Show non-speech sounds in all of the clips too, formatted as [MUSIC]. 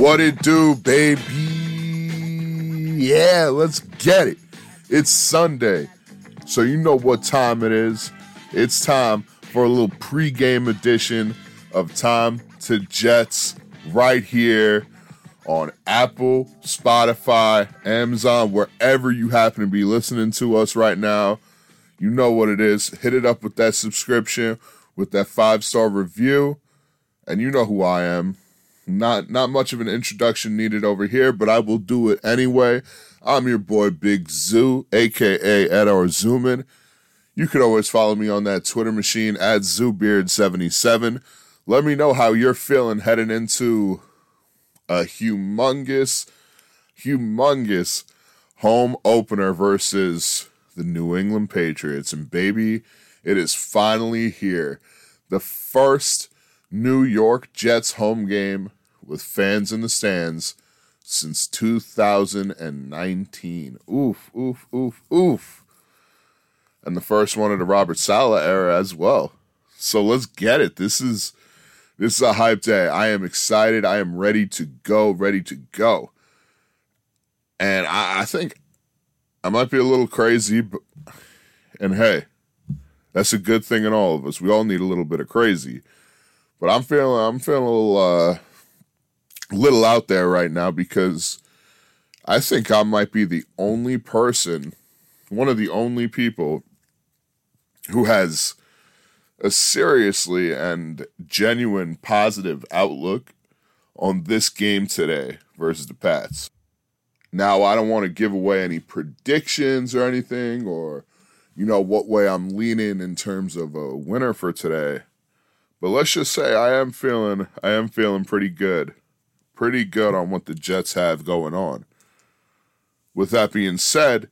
What it do, baby? Yeah, let's get it. It's Sunday, so you know what time it is. It's time for a little pregame edition of Time to Jets right here on Apple, Spotify, Amazon, wherever you happen to be listening to us right now. You know what it is. Hit it up with that subscription, with that five star review, and you know who I am. Not not much of an introduction needed over here, but I will do it anyway. I'm your boy Big Zoo, aka Ed or Zoomin. You can always follow me on that Twitter machine at ZooBeard77. Let me know how you're feeling heading into a humongous, humongous home opener versus the New England Patriots. And baby, it is finally here. The first New York Jets home game with fans in the stands since 2019. Oof, oof, oof, oof. And the first one of the Robert Saleh era as well. So let's get it. This is this is a hype day. I am excited. I am ready to go, ready to go. And I, I think I might be a little crazy, but and hey, that's a good thing in all of us. We all need a little bit of crazy. But I'm feeling I'm feeling a little uh little out there right now because I think I might be the only person, one of the only people who has a seriously and genuine positive outlook on this game today versus the Pats. Now, I don't want to give away any predictions or anything or, you know, what way I'm leaning in terms of a winner for today. But let's just say I am feeling I am feeling pretty good. Pretty good on what the Jets have going on. With that being said,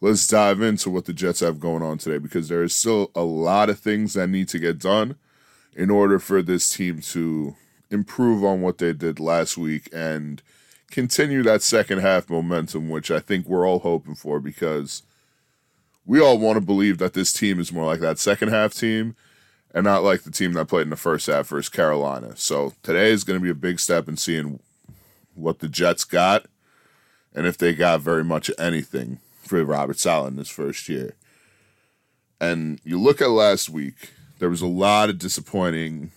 let's dive into what the Jets have going on today because there is still a lot of things that need to get done in order for this team to improve on what they did last week and continue that second half momentum, which I think we're all hoping for because we all want to believe that this team is more like that second half team and not like the team that played in the first half versus Carolina. So today is going to be a big step in seeing what the Jets got and if they got very much anything for Robert Saleh in his first year. And you look at last week, there was a lot of disappointing,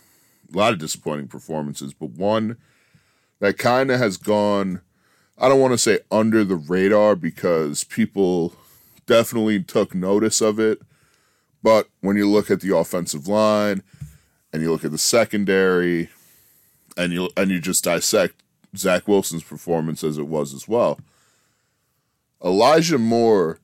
a lot of disappointing performances, but one that kind of has gone, I don't want to say under the radar because people definitely took notice of it. But when you look at the offensive line and you look at the secondary and you and you just dissect Zach Wilson's performance as it was as well, Elijah Moore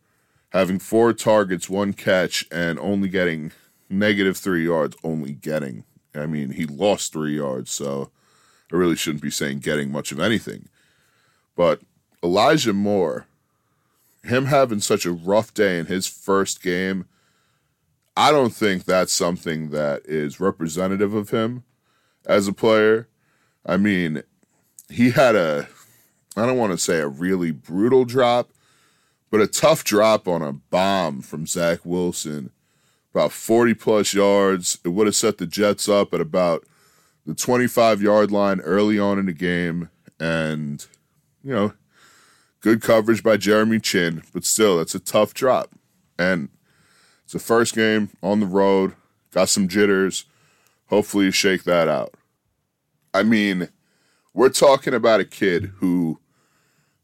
having four targets, one catch, and only getting negative three yards, only getting. I mean, he lost three yards, so I really shouldn't be saying getting much of anything. But Elijah Moore, him having such a rough day in his first game, I don't think that's something that is representative of him as a player. I mean, he had a, I don't want to say a really brutal drop, but a tough drop on a bomb from Zach Wilson, about 40 plus yards. It would have set the Jets up at about the 25 yard line early on in the game. And, you know, good coverage by Jeremy Chinn, but still, that's a tough drop. And it's the first game on the road, got some jitters. Hopefully, you shake that out. I mean, we're talking about a kid who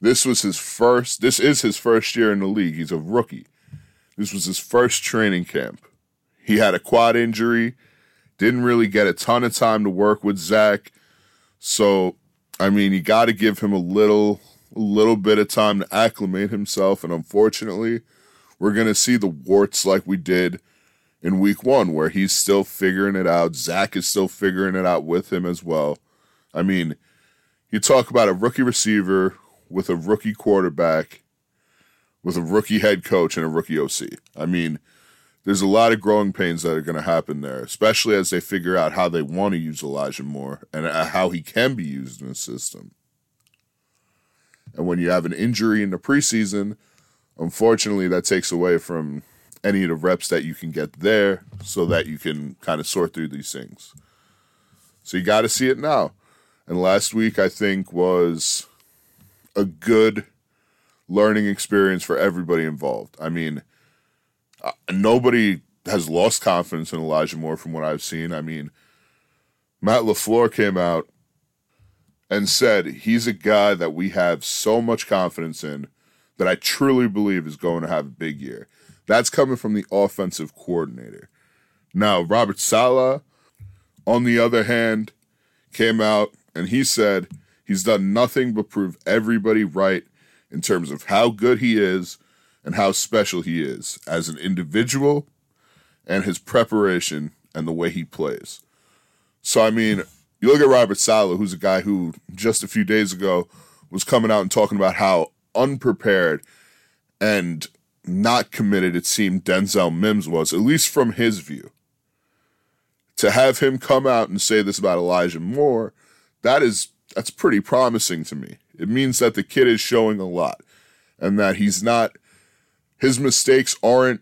this was his first, this is his first year in the league. He's a rookie. This was his first training camp. He had a quad injury, didn't really get a ton of time to work with Zach. So, I mean, you got to give him a little, a little bit of time to acclimate himself. And unfortunately, we're going to see the warts like we did in week one, where he's still figuring it out. Zach is still figuring it out with him as well. I mean, you talk about a rookie receiver with a rookie quarterback, with a rookie head coach, and a rookie OC. I mean, there's a lot of growing pains that are going to happen there, especially as they figure out how they want to use Elijah Moore and uh, how he can be used in the system. And when you have an injury in the preseason, unfortunately, that takes away from any of the reps that you can get there so that you can kind of sort through these things. So you got to see it now. And last week, I think, was a good learning experience for everybody involved. I mean, uh, nobody has lost confidence in Elijah Moore from what I've seen. I mean, Matt LaFleur came out and said he's a guy that we have so much confidence in that I truly believe is going to have a big year. That's coming from the offensive coordinator. Now, Robert Saleh, on the other hand, came out and he said he's done nothing but prove everybody right in terms of how good he is and how special he is as an individual and his preparation and the way he plays. So, I mean, you look at Robert Saleh, who's a guy who just a few days ago was coming out and talking about how unprepared and not committed it seemed Denzel Mims was, at least from his view. To have him come out and say this about Elijah Moore, that is that's pretty promising to me. It means that the kid is showing a lot and that he's not his mistakes aren't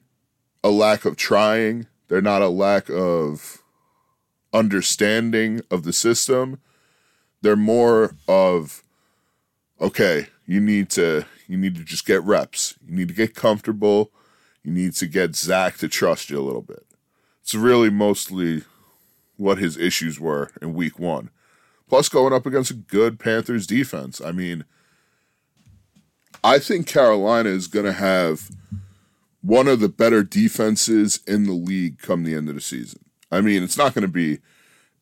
a lack of trying, they're not a lack of understanding of the system. They're more of okay, you need to you need to just get reps. You need to get comfortable. You need to get Zach to trust you a little bit. It's really mostly what his issues were in week one. Plus, going up against a good Panthers defense. I mean, I think Carolina is going to have one of the better defenses in the league come the end of the season. I mean, it's not going to be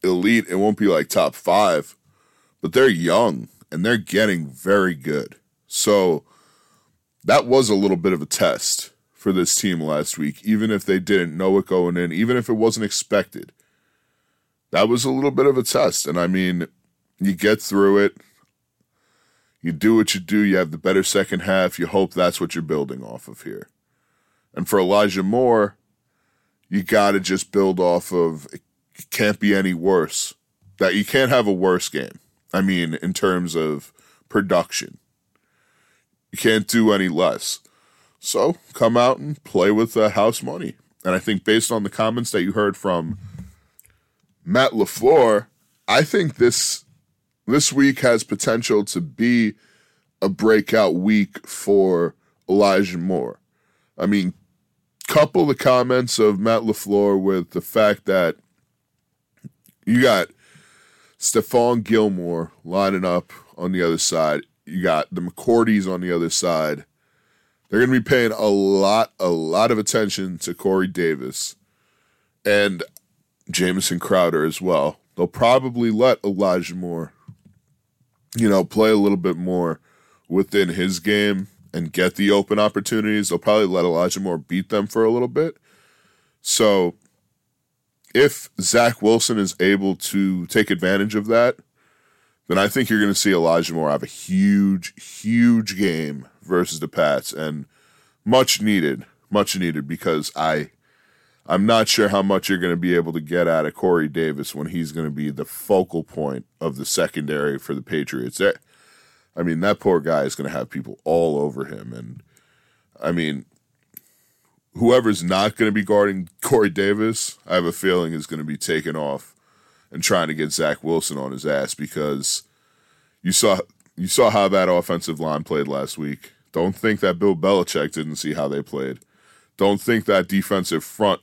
elite. It won't be like top five, but they're young and they're getting very good. So that was a little bit of a test for this team last week, even if they didn't know it going in, even if it wasn't expected. That was a little bit of a test. And I mean, you get through it. You do what you do. You have the better second half. You hope that's what you're building off of here. And for Elijah Moore, you got to just build off of it can't be any worse. That you can't have a worse game. I mean, in terms of production. You can't do any less. So come out and play with the house money. And I think based on the comments that you heard from Matt LaFleur, I think this this week has potential to be a breakout week for Elijah Moore. I mean, couple the comments of Matt LaFleur with the fact that you got Stephon Gilmore lining up on the other side. You got the McCourties on the other side. They're going to be paying a lot, a lot of attention to Corey Davis and Jamison Crowder as well. They'll probably let Elijah Moore, you know, play a little bit more within his game and get the open opportunities. They'll probably let Elijah Moore beat them for a little bit. So if Zach Wilson is able to take advantage of that, then I think you're going to see Elijah Moore have a huge, huge game versus the Pats, and much needed, much needed because I, I'm not sure how much you're going to be able to get out of Corey Davis when he's going to be the focal point of the secondary for the Patriots. Eh, I mean, that poor guy is going to have people all over him, and I mean, whoever's not going to be guarding Corey Davis, I have a feeling is going to be taken off and trying to get Zach Wilson on his ass because you saw you saw how that offensive line played last week. Don't think that Bill Belichick didn't see how they played. Don't think that defensive front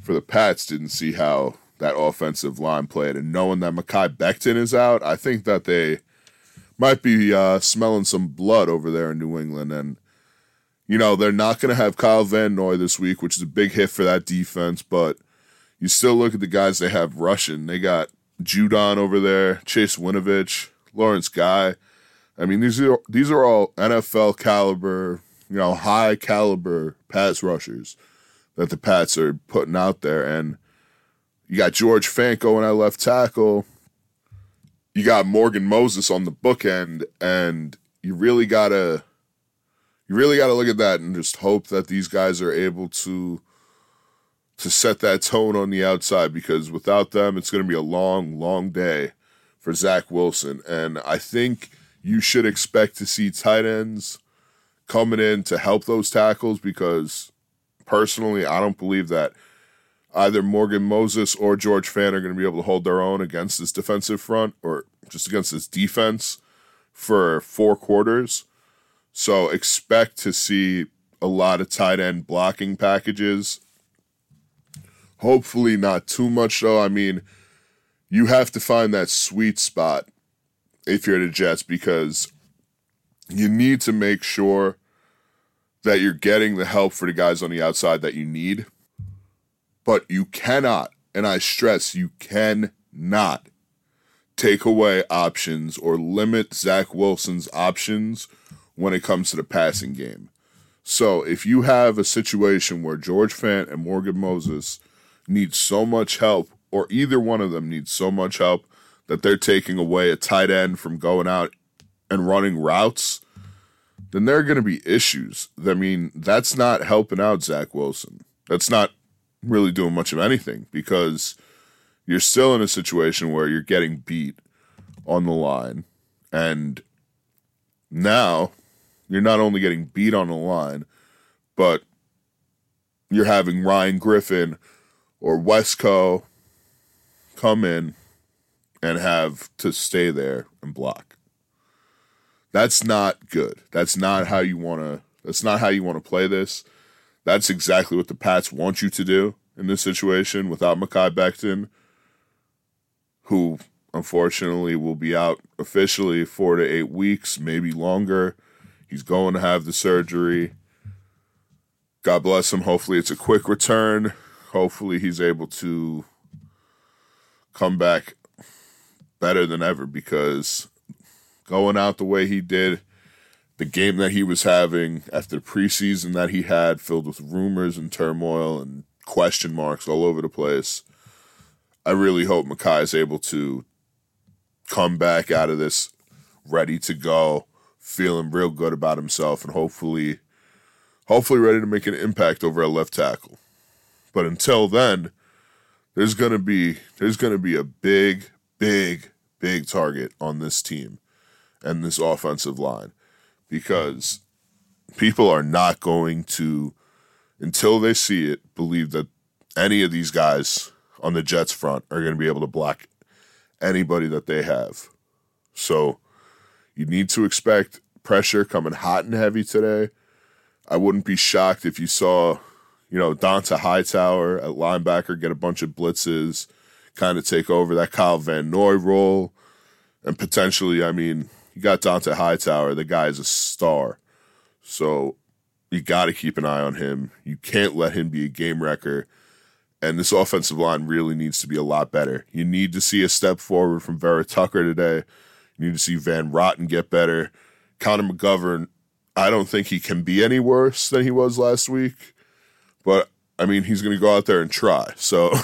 for the Pats didn't see how that offensive line played. And knowing that Mekhi Becton is out, I think that they might be uh, smelling some blood over there in New England. And you know, they're not going to have Kyle Van Noy this week, which is a big hit for that defense, but you still look at the guys they have rushing. They got Judon over there, Chase Winovich, Lawrence Guy. I mean, these are these are all NFL caliber, you know, high caliber pass rushers that the Pats are putting out there. And you got George Fant going at left tackle. You got Morgan Moses on the bookend, and you really gotta you really got to look at that and just hope that these guys are able to to set that tone on the outside because without them it's going to be a long long day for Zach Wilson and I think you should expect to see tight ends coming in to help those tackles because personally I don't believe that either Morgan Moses or George Fant are going to be able to hold their own against this defensive front or just against this defense for four quarters. So expect to see a lot of tight end blocking packages. Hopefully, not too much though. I mean, you have to find that sweet spot if you're the Jets because you need to make sure that you're getting the help for the guys on the outside that you need. But you cannot, and I stress, you cannot take away options or limit Zach Wilson's options when it comes to the passing game. So if you have a situation where George Fant and Morgan Moses need so much help, or either one of them needs so much help that they're taking away a tight end from going out and running routes, then there are going to be issues. I mean, that's not helping out Zach Wilson. That's not really doing much of anything because you're still in a situation where you're getting beat on the line. And now you're not only getting beat on the line, but you're having Ryan Griffin or Wesco come in and have to stay there and block. That's not good. That's not how you want to that's not how you want to play this. That's exactly what the Pats want you to do in this situation without Mekhi Becton, who unfortunately will be out officially four to eight weeks, maybe longer. He's going to have the surgery. God bless him. Hopefully, it's a quick return. Hopefully, he's able to come back better than ever because going out the way he did, the game that he was having after the preseason that he had, filled with rumors and turmoil and question marks all over the place. I really hope Mekhi is able to come back out of this ready to go, feeling real good about himself, and hopefully, hopefully ready to make an impact over a left tackle. But until then, there's gonna be there's gonna be a big, big, big target on this team and this offensive line because people are not going to until they see it believe that any of these guys on the Jets front are going to be able to block anybody that they have. So you need to expect pressure coming hot and heavy today. I wouldn't be shocked if you saw, you know, Dont'a Hightower at linebacker get a bunch of blitzes, kind of take over that Kyle Van Noy role. And potentially, I mean, you got Dont'a Hightower. The guy is a star. So you got to keep an eye on him. You can't let him be a game wrecker. And this offensive line really needs to be a lot better. You need to see a step forward from Vera Tucker today. You need to see Van Roten get better. Connor McGovern, I don't think he can be any worse than he was last week. But I mean, he's going to go out there and try. So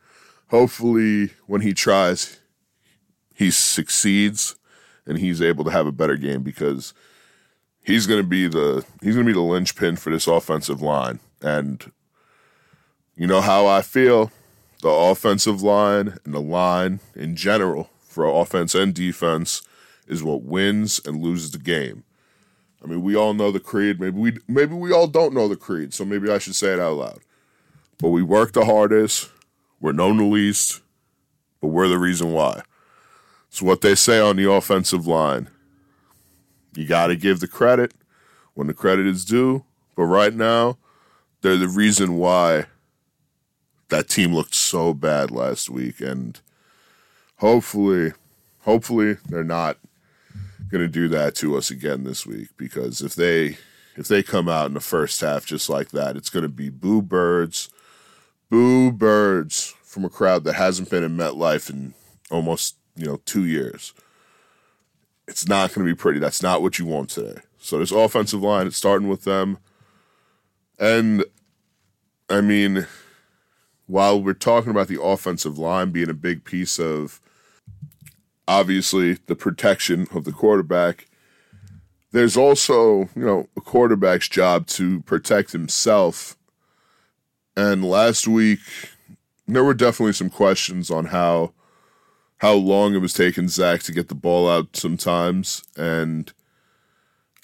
[LAUGHS] hopefully, when he tries, he succeeds and he's able to have a better game because he's going to be the he's going to be the linchpin for this offensive line. And you know how I feel. The offensive line and the line in general for offense and defense is what wins and loses the game. I mean, we all know the creed. Maybe we maybe we all don't know the creed, so maybe I should say it out loud. But we work the hardest, we're known the least, but we're the reason why. It's what they say on the offensive line. You got to give the credit when the credit is due, but right now, they're the reason why that team looked so bad last week and hopefully hopefully they're not going to do that to us again this week because if they if they come out in the first half just like that it's going to be boo birds boo birds from a crowd that hasn't been in MetLife in almost you know 2 years. It's not going to be pretty. That's not what you want today. So this offensive line it's starting with them. And I mean while we're talking about the offensive line being a big piece of obviously the protection of the quarterback, there's also, you know, a quarterback's job to protect himself. And last week there were definitely some questions on how how long it was taking Zach to get the ball out sometimes. And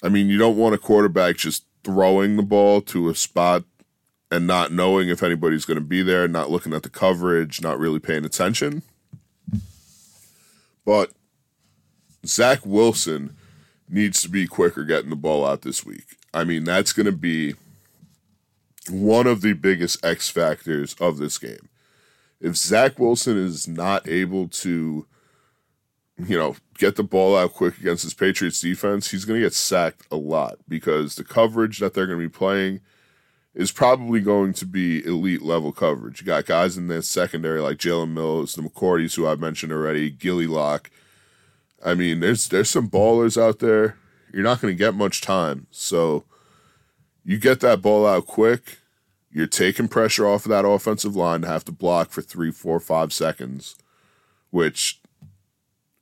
I mean, you don't want a quarterback just throwing the ball to a spot and not knowing if anybody's going to be there, not looking at the coverage, not really paying attention. But Zach Wilson needs to be quicker getting the ball out this week. I mean, that's going to be one of the biggest X factors of this game. If Zach Wilson is not able to, you know, get the ball out quick against his Patriots defense, he's going to get sacked a lot because the coverage that they're going to be playing is probably going to be elite level coverage. You got guys in the secondary like Jalen Mills, the McCourties, who I've mentioned already, Gilly Lock. I mean, there's there's some ballers out there. You're not going to get much time, so you get that ball out quick you're taking pressure off of that offensive line to have to block for three, four, five seconds, which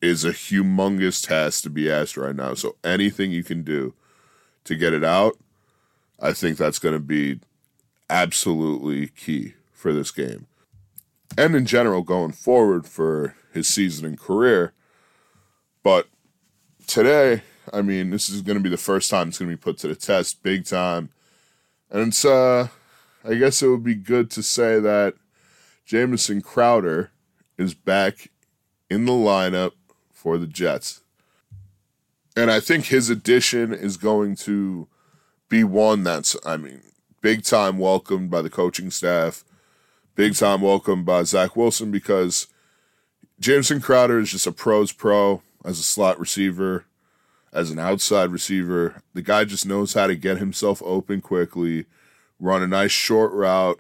is a humongous task to be asked right now. So anything you can do to get it out, I think that's going to be absolutely key for this game. And in general, going forward for his season and career. But today, I mean, this is going to be the first time it's going to be put to the test big time. And it's, uh, I guess it would be good to say that Jamison Crowder is back in the lineup for the Jets. And I think his addition is going to be one that's, I mean, big time welcomed by the coaching staff, big time welcomed by Zach Wilson because Jamison Crowder is just a pro's pro as a slot receiver, as an outside receiver. The guy just knows how to get himself open quickly run a nice short route,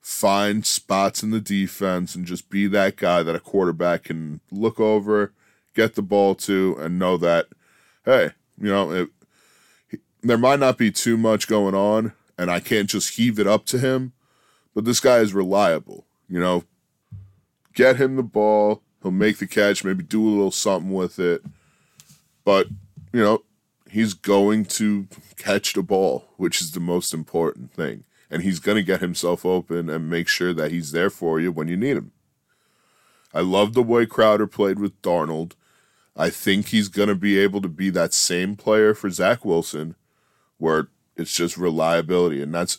find spots in the defense, and just be that guy that a quarterback can look over, get the ball to, and know that, hey, you know, it, there might not be too much going on, and I can't just heave it up to him, but this guy is reliable. You know, get him the ball, he'll make the catch, maybe do a little something with it. But, you know, he's going to catch the ball, which is the most important thing. And he's going to get himself open and make sure that he's there for you when you need him. I love the way Crowder played with Darnold. I think he's going to be able to be that same player for Zach Wilson, where it's just reliability, and that's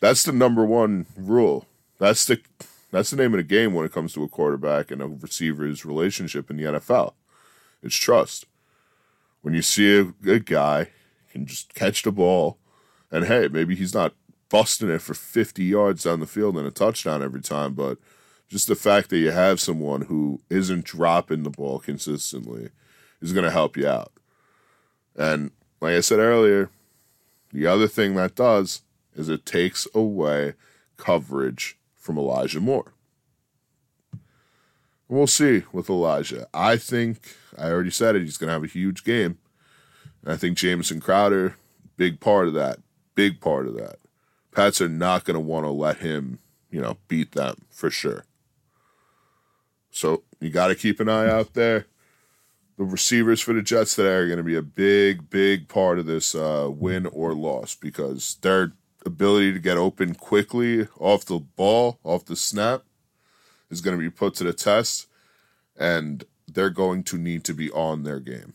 that's the number one rule. That's the that's the name of the game when it comes to a quarterback and a receiver's relationship in the NFL. It's trust when you see a good guy can just catch the ball, and hey, maybe he's not busting it for 50 yards down the field and a touchdown every time, but just the fact that you have someone who isn't dropping the ball consistently is going to help you out. And like I said earlier, the other thing that does is it takes away coverage from Elijah Moore. We'll see with Elijah. I think I already said it. He's going to have a huge game. And I think Jamison Crowder, big part of that. Big part of that. Pats are not going to want to let him, you know, beat them for sure. So you got to keep an eye out there. The receivers for the Jets today are going to be a big, big part of this uh, win or loss because their ability to get open quickly off the ball, off the snap, is going to be put to the test, and they're going to need to be on their game.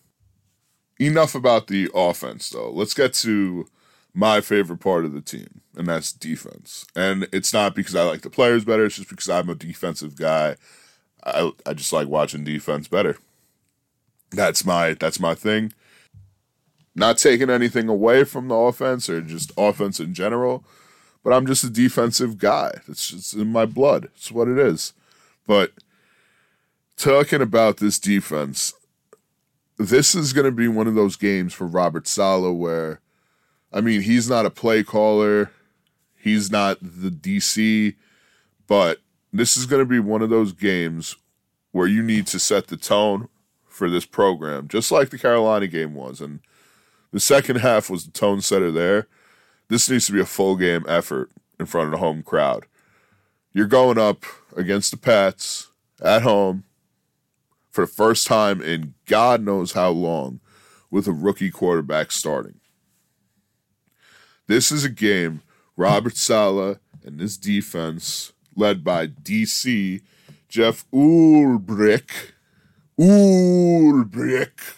Enough about the offense, though. Let's get to my favorite part of the team, and that's defense. And it's not because I like the players better, it's just because I'm a defensive guy. I, I just like watching defense better. That's my that's my thing. Not taking anything away from the offense or just offense in general, but I'm just a defensive guy. It's just in my blood. It's what it is. But talking about this defense, this is going to be one of those games for Robert Saleh where, I mean, he's not a play caller, he's not the DC, but this is going to be one of those games where you need to set the tone for this program, just like the Carolina game was. And the second half was the tone setter there. This needs to be a full game effort in front of the home crowd. You're going up against the Pats at home for the first time in God knows how long with a rookie quarterback starting. This is a game Robert Saleh and this defense, led by DC Jeff Ulbrich, Ulbrich,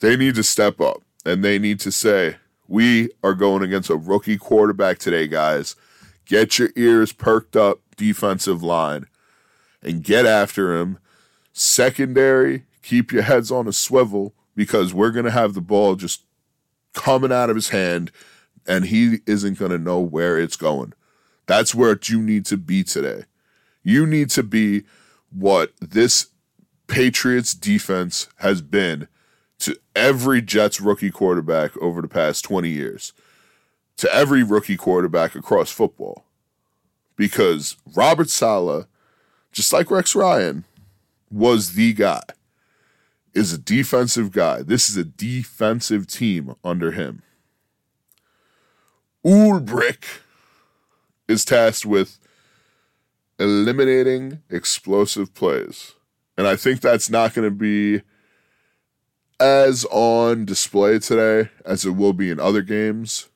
they need to step up and they need to say, we are going against a rookie quarterback today, guys. Get your ears perked up, defensive line, and get after him Secondary, keep your heads on a swivel because we're going to have the ball just coming out of his hand and he isn't going to know where it's going. That's where you need to be today. You need to be what this Patriots defense has been to every Jets rookie quarterback over the past 20 years, to every rookie quarterback across football. Because Robert Saleh, just like Rex Ryan, was the guy, is a defensive guy. This is a defensive team under him. Ulbrich is tasked with eliminating explosive plays. And I think that's not going to be as on display today as it will be in other games.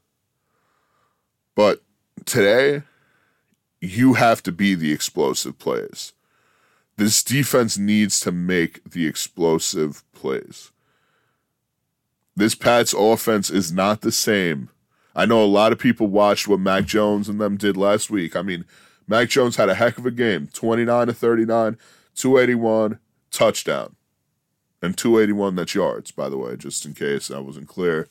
But today, you have to be the explosive plays. This defense needs to make the explosive plays. This Pats offense is not the same. I know a lot of people watched what Mac Jones and them did last week. I mean, Mac Jones had a heck of a game 29 to 39, 281, touchdown. And 281 that's yards, by the way, just in case I wasn't clear.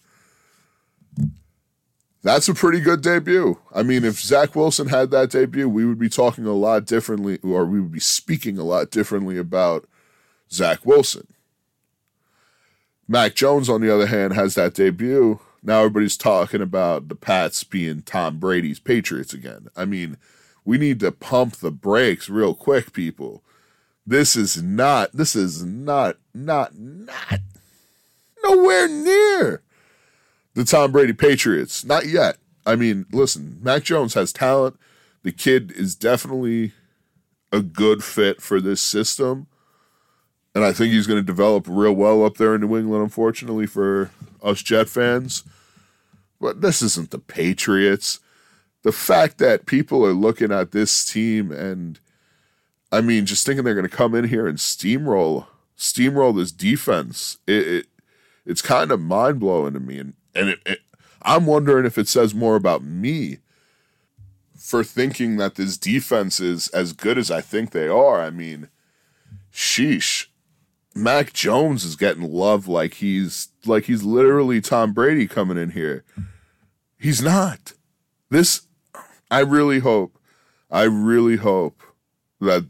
That's a pretty good debut. I mean, if Zach Wilson had that debut, we would be talking a lot differently, or we would be speaking a lot differently about Zach Wilson. Mac Jones, on the other hand, has that debut. Now everybody's talking about the Pats being Tom Brady's Patriots again. I mean, we need to pump the brakes real quick, people. This is not, this is not, not, not, nowhere near the Tom Brady Patriots. Not yet. I mean, listen, Mac Jones has talent. The kid is definitely a good fit for this system. And I think he's going to develop real well up there in New England, unfortunately, for us Jet fans. But this isn't the Patriots the fact that people are looking at this team and I mean, just thinking they're going to come in here and steamroll, steamroll this defense, it, it it's kind of mind blowing to me, and and it, it, I'm wondering if it says more about me for thinking that this defense is as good as I think they are. I mean, sheesh, Mac Jones is getting love like he's like he's literally Tom Brady coming in here. He's not. This I really hope, I really hope that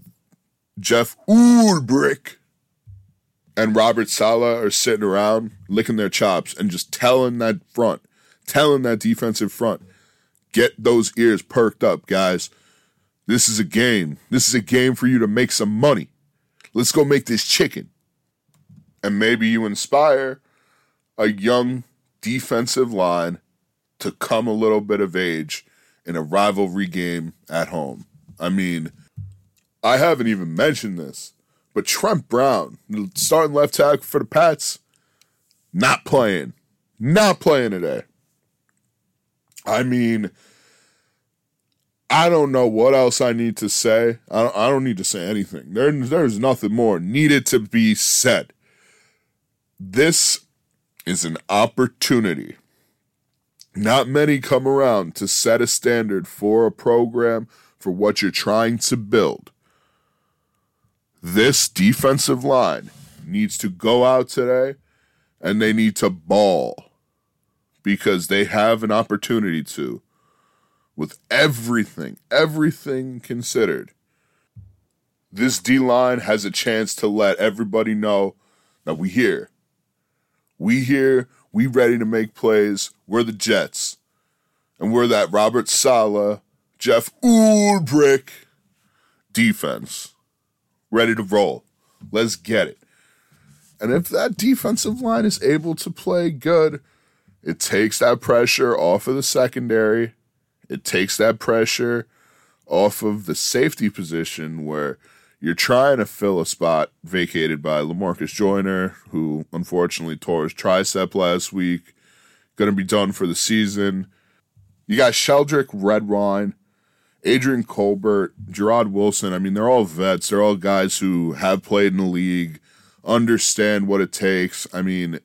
Jeff Ulbrich and Robert Saleh are sitting around licking their chops and just telling that front, telling that defensive front, get those ears perked up, guys. This is a game. This is a game for you to make some money. Let's go make this chicken. And maybe you inspire a young defensive line to come a little bit of age in a rivalry game at home. I mean, I haven't even mentioned this, but Trent Brown, starting left tackle for the Pats, not playing. Not playing today. I mean, I don't know what else I need to say. I don't, I don't need to say anything. There, there's nothing more needed to be said. This is an opportunity not many come around to set a standard for a program for what you're trying to build. This defensive line needs to go out today and they need to ball because they have an opportunity to with everything, everything considered. This D line has a chance to let everybody know that we here. We here we ready to make plays. We're the Jets. And we're that Robert Saleh, Jeff Ulbrich defense. Ready to roll. Let's get it. And if that defensive line is able to play good, it takes that pressure off of the secondary. It takes that pressure off of the safety position where you're trying to fill a spot vacated by Lamarcus Joyner, who unfortunately tore his tricep last week. Going to be done for the season. You got Sheldrick Redwine, Adrian Colbert, Jarrod Wilson. I mean, they're all vets. They're all guys who have played in the league, understand what it takes. I mean,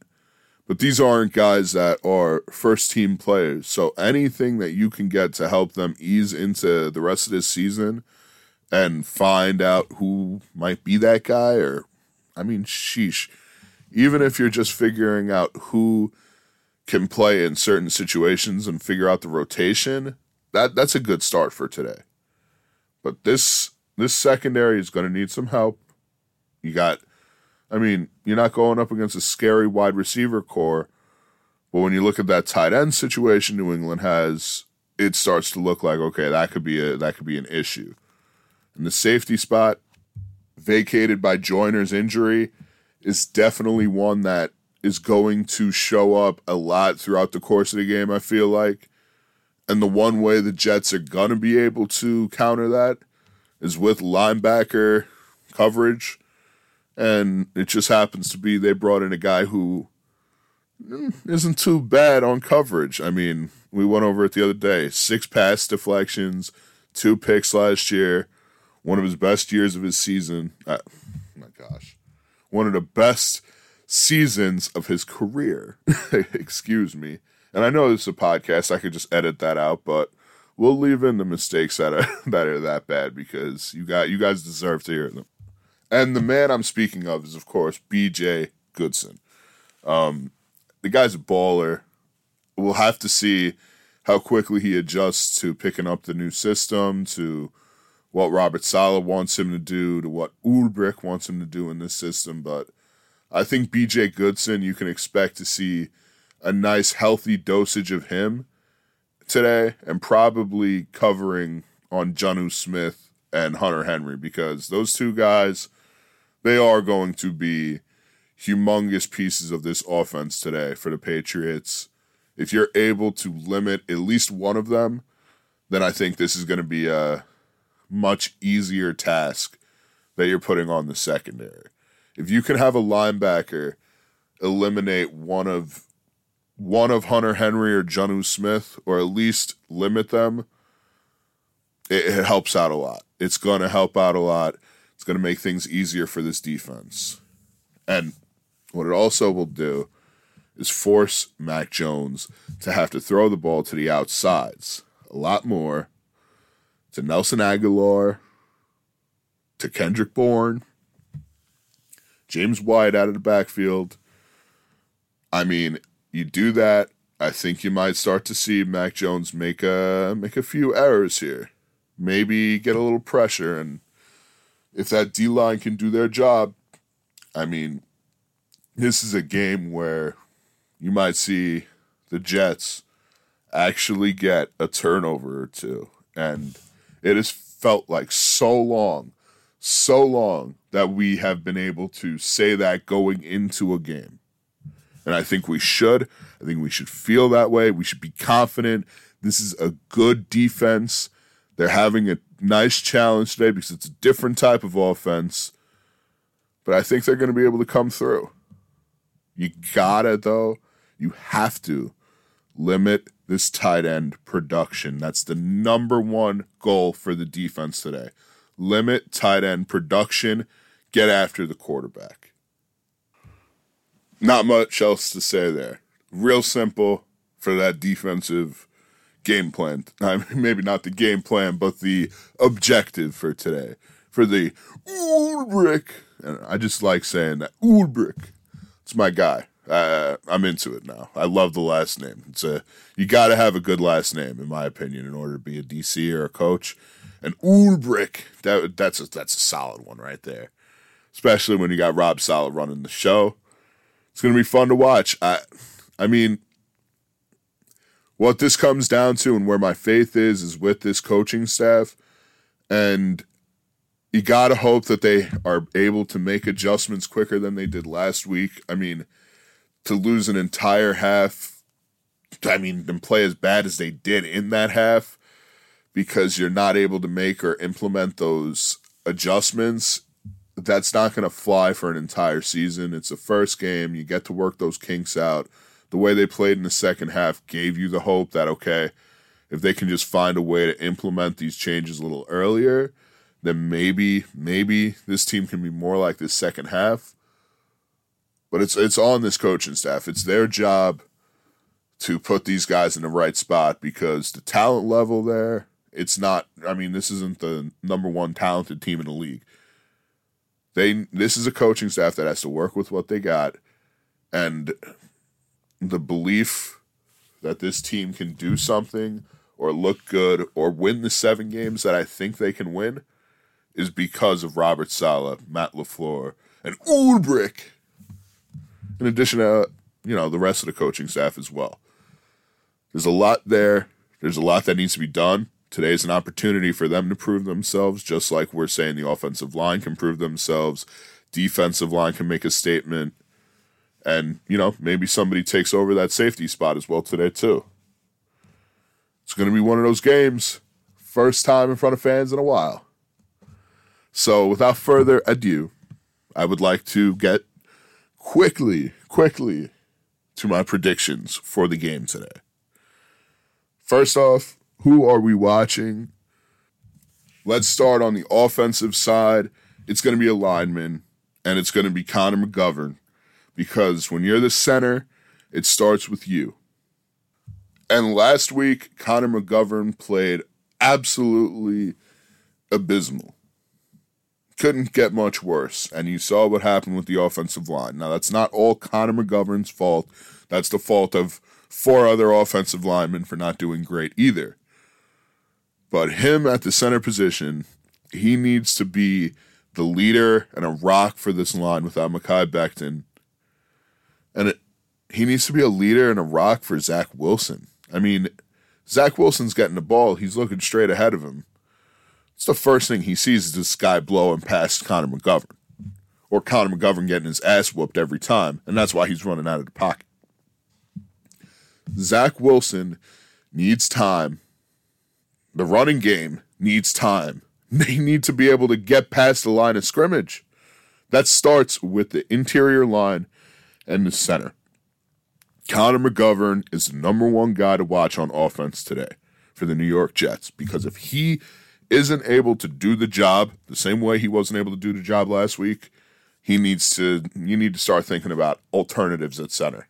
but these aren't guys that are first team players. So anything that you can get to help them ease into the rest of this season – and find out who might be that guy or I mean, sheesh. Even if you're just figuring out who can play in certain situations and figure out the rotation, that that's a good start for today. But this this secondary is going to need some help. You got I mean, you're not going up against a scary wide receiver corps, but when you look at that tight end situation New England has, it starts to look like okay, that could be a that could be an issue. And the safety spot vacated by Joyner's injury is definitely one that is going to show up a lot throughout the course of the game, I feel like. And the one way the Jets are going to be able to counter that is with linebacker coverage. And it just happens to be they brought in a guy who mm, isn't too bad on coverage. I mean, we went over it the other day six pass deflections, two picks last year, one of his best years of his season. Uh, my gosh. One of the best seasons of his career. [LAUGHS] Excuse me. And I know this is a podcast, I could just edit that out, but we'll leave in the mistakes that are [LAUGHS] that are that bad because you got you guys deserve to hear them. And the man I'm speaking of is of course BJ Goodson. Um, the guy's a baller. We'll have to see how quickly he adjusts to picking up the new system, to what Robert Saleh wants him to do, to what Ulbrich wants him to do in this system. But I think BJ Goodson, you can expect to see a nice, healthy dosage of him today and probably covering on Jonnu Smith and Hunter Henry because those two guys, they are going to be humongous pieces of this offense today for the Patriots. If you're able to limit at least one of them, then I think this is going to be a much easier task that you're putting on the secondary. If you can have a linebacker eliminate one of one of Hunter Henry or Jonnu Smith, or at least limit them, it, it helps out a lot. It's going to help out a lot. It's going to make things easier for this defense. And what it also will do is force Mac Jones to have to throw the ball to the outsides a lot more to Nelson Agholor, to Kendrick Bourne, James White out of the backfield. I mean, you do that, I think you might start to see Mac Jones make a make a few errors here. Maybe get a little pressure and if that D line can do their job, I mean, this is a game where you might see the Jets actually get a turnover or two. And it has felt like so long, so long that we have been able to say that going into a game. And I think we should. I think we should feel that way. We should be confident. This is a good defense. They're having a nice challenge today because it's a different type of offense. But I think they're going to be able to come through. You gotta, though, you have to limit this tight end production. That's the number one goal for the defense today. Limit tight end production, get after the quarterback. Not much else to say there. Real simple for that defensive game plan. [LAUGHS] I mean, maybe not the game plan, but the objective for today. For the Ulbrich. I just like saying that. Ulbrich. It's my guy. Uh, I'm into it now. I love the last name. It's a you got to have a good last name, in my opinion, in order to be a DC or a coach. And Ulbrich, that that's a, that's a solid one right there. Especially when you got Rob Saleh running the show. It's gonna be fun to watch. I, I mean, what this comes down to and where my faith is is with this coaching staff, and you got to hope that they are able to make adjustments quicker than they did last week. I mean, to lose an entire half, I mean, and play as bad as they did in that half because you're not able to make or implement those adjustments, that's not going to fly for an entire season. It's the first game. You get to work those kinks out. The way they played in the second half gave you the hope that, okay, if they can just find a way to implement these changes a little earlier, then maybe, maybe this team can be more like this second half. But it's it's on this coaching staff. It's their job to put these guys in the right spot because the talent level there, it's not I mean, this isn't the number one talented team in the league. They this is a coaching staff that has to work with what they got and the belief that this team can do something or look good or win the seven games that I think they can win is because of Robert Saleh, Matt LaFleur, and Ulbrich. In addition to, you know, the rest of the coaching staff as well. There's a lot there. There's a lot that needs to be done. Today is an opportunity for them to prove themselves, just like we're saying the offensive line can prove themselves. Defensive line can make a statement. And, you know, maybe somebody takes over that safety spot as well today, too. It's going to be one of those games. First time in front of fans in a while. So, without further ado, I would like to get quickly, quickly to my predictions for the game today. First off, who are we watching? Let's start on the offensive side. It's going to be a lineman, and it's going to be Connor McGovern because when you're the center, it starts with you. And last week, Connor McGovern played absolutely abysmal. Couldn't get much worse. And you saw what happened with the offensive line. Now, that's not all Connor McGovern's fault. That's the fault of four other offensive linemen for not doing great either. But him at the center position, he needs to be the leader and a rock for this line without Mekhi Becton. And it, he needs to be a leader and a rock for Zach Wilson. I mean, Zach Wilson's getting the ball. He's looking straight ahead of him. It's the first thing he sees is this guy blowing past Connor McGovern. Or Connor McGovern getting his ass whooped every time. And that's why he's running out of the pocket. Zach Wilson needs time. The running game needs time. [LAUGHS] They need to be able to get past the line of scrimmage. That starts with the interior line and the center. Connor McGovern is the number one guy to watch on offense today for the New York Jets because if he isn't able to do the job the same way he wasn't able to do the job last week, he needs to you need to start thinking about alternatives at center.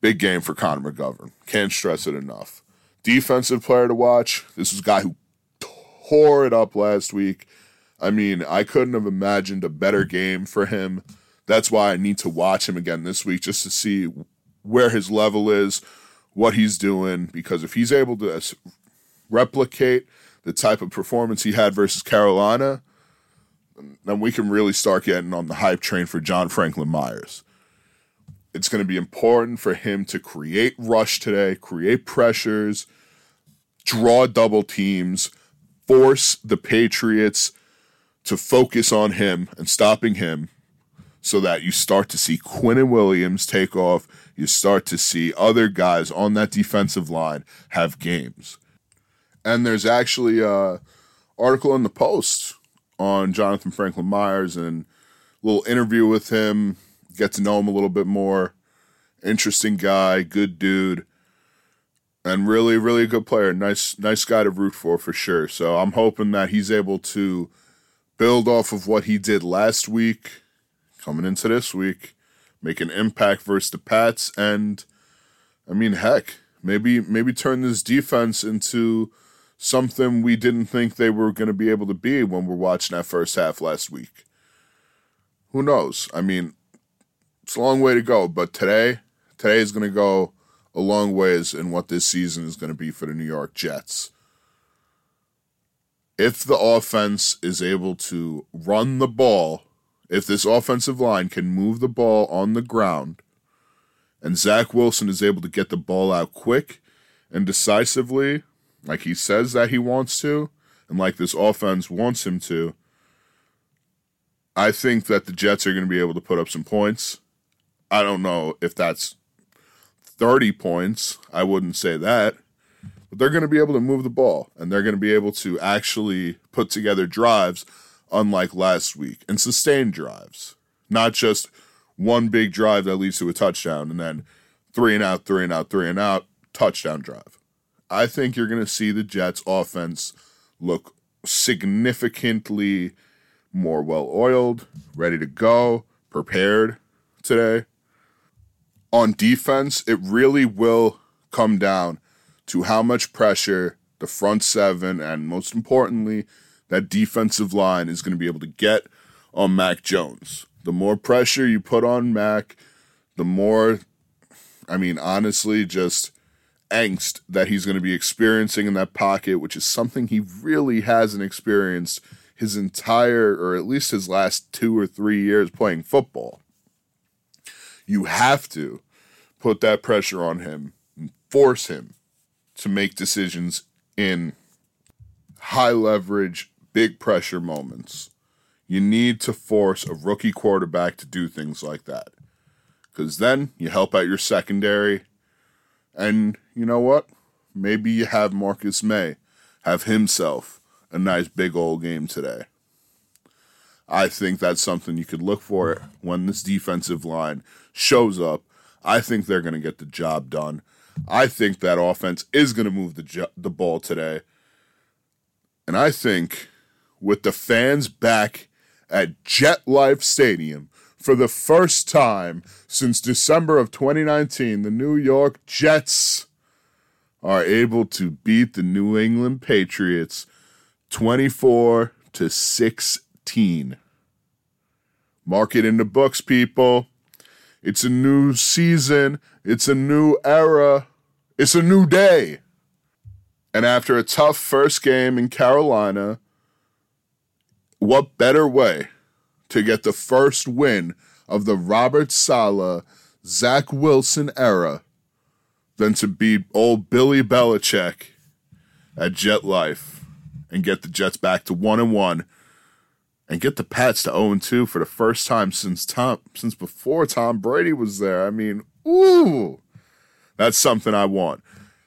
Big game for Connor McGovern. Can't stress it enough. Defensive player to watch. This is a guy who tore it up last week. I mean, I couldn't have imagined a better game for him. That's why I need to watch him again this week just to see where his level is, what he's doing. Because if he's able to replicate the type of performance he had versus Carolina, then we can really start getting on the hype train for John Franklin Myers. It's going to be important for him to create rush today, create pressures, draw double teams, force the Patriots to focus on him and stopping him so that you start to see Quinnen Williams take off. You start to see other guys on that defensive line have games. And there's actually a article in the Post on Jonathan Franklin Myers and a little interview with him get to know him a little bit more. Interesting guy, good dude, and really, really good player. Nice, nice guy to root for for sure. So I'm hoping that he's able to build off of what he did last week, coming into this week, make an impact versus the Pats, and I mean, heck, maybe maybe turn this defense into something we didn't think they were going to be able to be when we're watching that first half last week. Who knows? I mean, it's a long way to go, but today, today is going to go a long ways in what this season is going to be for the New York Jets. If the offense is able to run the ball, if this offensive line can move the ball on the ground, and Zach Wilson is able to get the ball out quick and decisively, like he says that he wants to, and like this offense wants him to, I think that the Jets are going to be able to put up some points. I don't know if that's 30 points. I wouldn't say that. But they're going to be able to move the ball and they're going to be able to actually put together drives unlike last week and sustain drives. Not just one big drive that leads to a touchdown and then three and out, three and out, three and out, touchdown drive. I think you're going to see the Jets offense look significantly more well oiled, ready to go, prepared today on defense, it really will come down to how much pressure the front seven and most importantly, that defensive line is going to be able to get on Mac Jones. The more pressure you put on Mac, the more, I mean, honestly, just angst that he's going to be experiencing in that pocket, which is something he really hasn't experienced his entire, or at least his last two or three years playing football. You have to put that pressure on him and force him to make decisions in high leverage, big pressure moments. You need to force a rookie quarterback to do things like that. Because then you help out your secondary. And you know what? Maybe you have Marcus Maye have himself a nice big old game today. I think that's something you could look for when this defensive line shows up. I think they're going to get the job done. I think that offense is going to move the jo- the ball today. And I think with the fans back at Jet Life Stadium for the first time since December of 2019, the New York Jets are able to beat the New England Patriots 24 to 16. Mark it in the books, people. It's a new season. It's a new era. It's a new day. And after a tough first game in Carolina, what better way to get the first win of the Robert Saleh, Zach Wilson era than to beat old Billy Belichick at Jet Life and get the Jets back to one and one and get the Pats to 0 2 for the first time since Tom since before Tom Brady was there. I mean, ooh, that's something I want.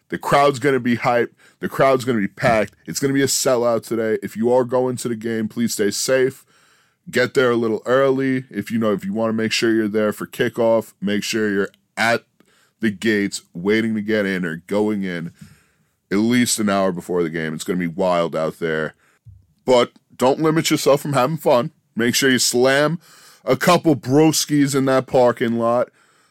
The crowd's to be hyped. The crowd's to be packed. It's to be a sellout today. If you are going to the game, please stay safe. Get there a little early. If you know, if you want to make sure you're there for kickoff, make sure you're at the gates waiting to get in or going in at least an hour before the game. It's to be wild out there. But don't limit yourself from having fun. Make sure you slam a couple broskies in that parking lot,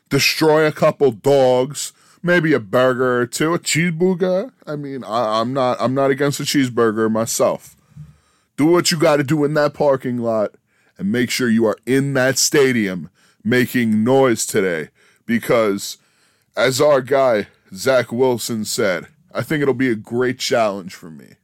destroy a couple dogs, maybe a burger or two, a cheeseburger. I mean, I, am not I'm not against a cheeseburger myself. Do what you got to do in that parking lot, and make sure you are in that stadium making noise today, because as our guy Zach Wilson said, I think it'll be a great challenge for me.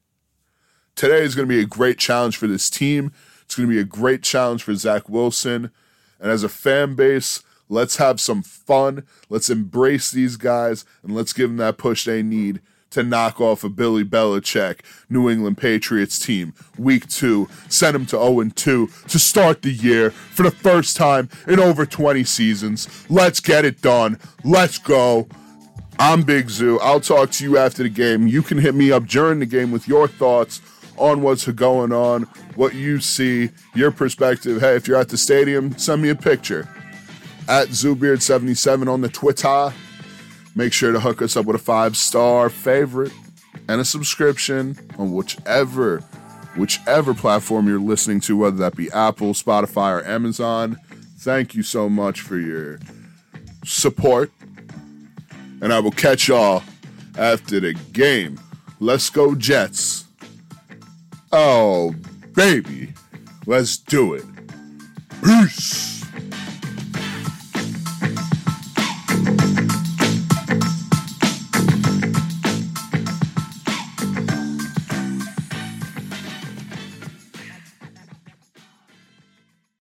Today is going to be a great challenge for this team. It's going to be a great challenge for Zach Wilson. And as a fan base, let's have some fun. Let's embrace these guys and let's give them that push they need to knock off a Billy Belichick New England Patriots team. Week two, send them to 0 2 to start the year for the first time in over 20 seasons. Let's get it done. Let's go. I'm Big Zoo. I'll talk to you after the game. You can hit me up during the game with your thoughts on what's going on, what you see, your perspective. Hey, if you're at the stadium, send me a picture. At Zoobeard77 on the Twitter. Make sure to hook us up with a five star favorite and a subscription on whichever whichever platform you're listening to, whether that be Apple, Spotify, or Amazon. Thank you so much for your support. And I will catch y'all after the game. Let's go, Jets. Oh, baby. Let's do it. Peace.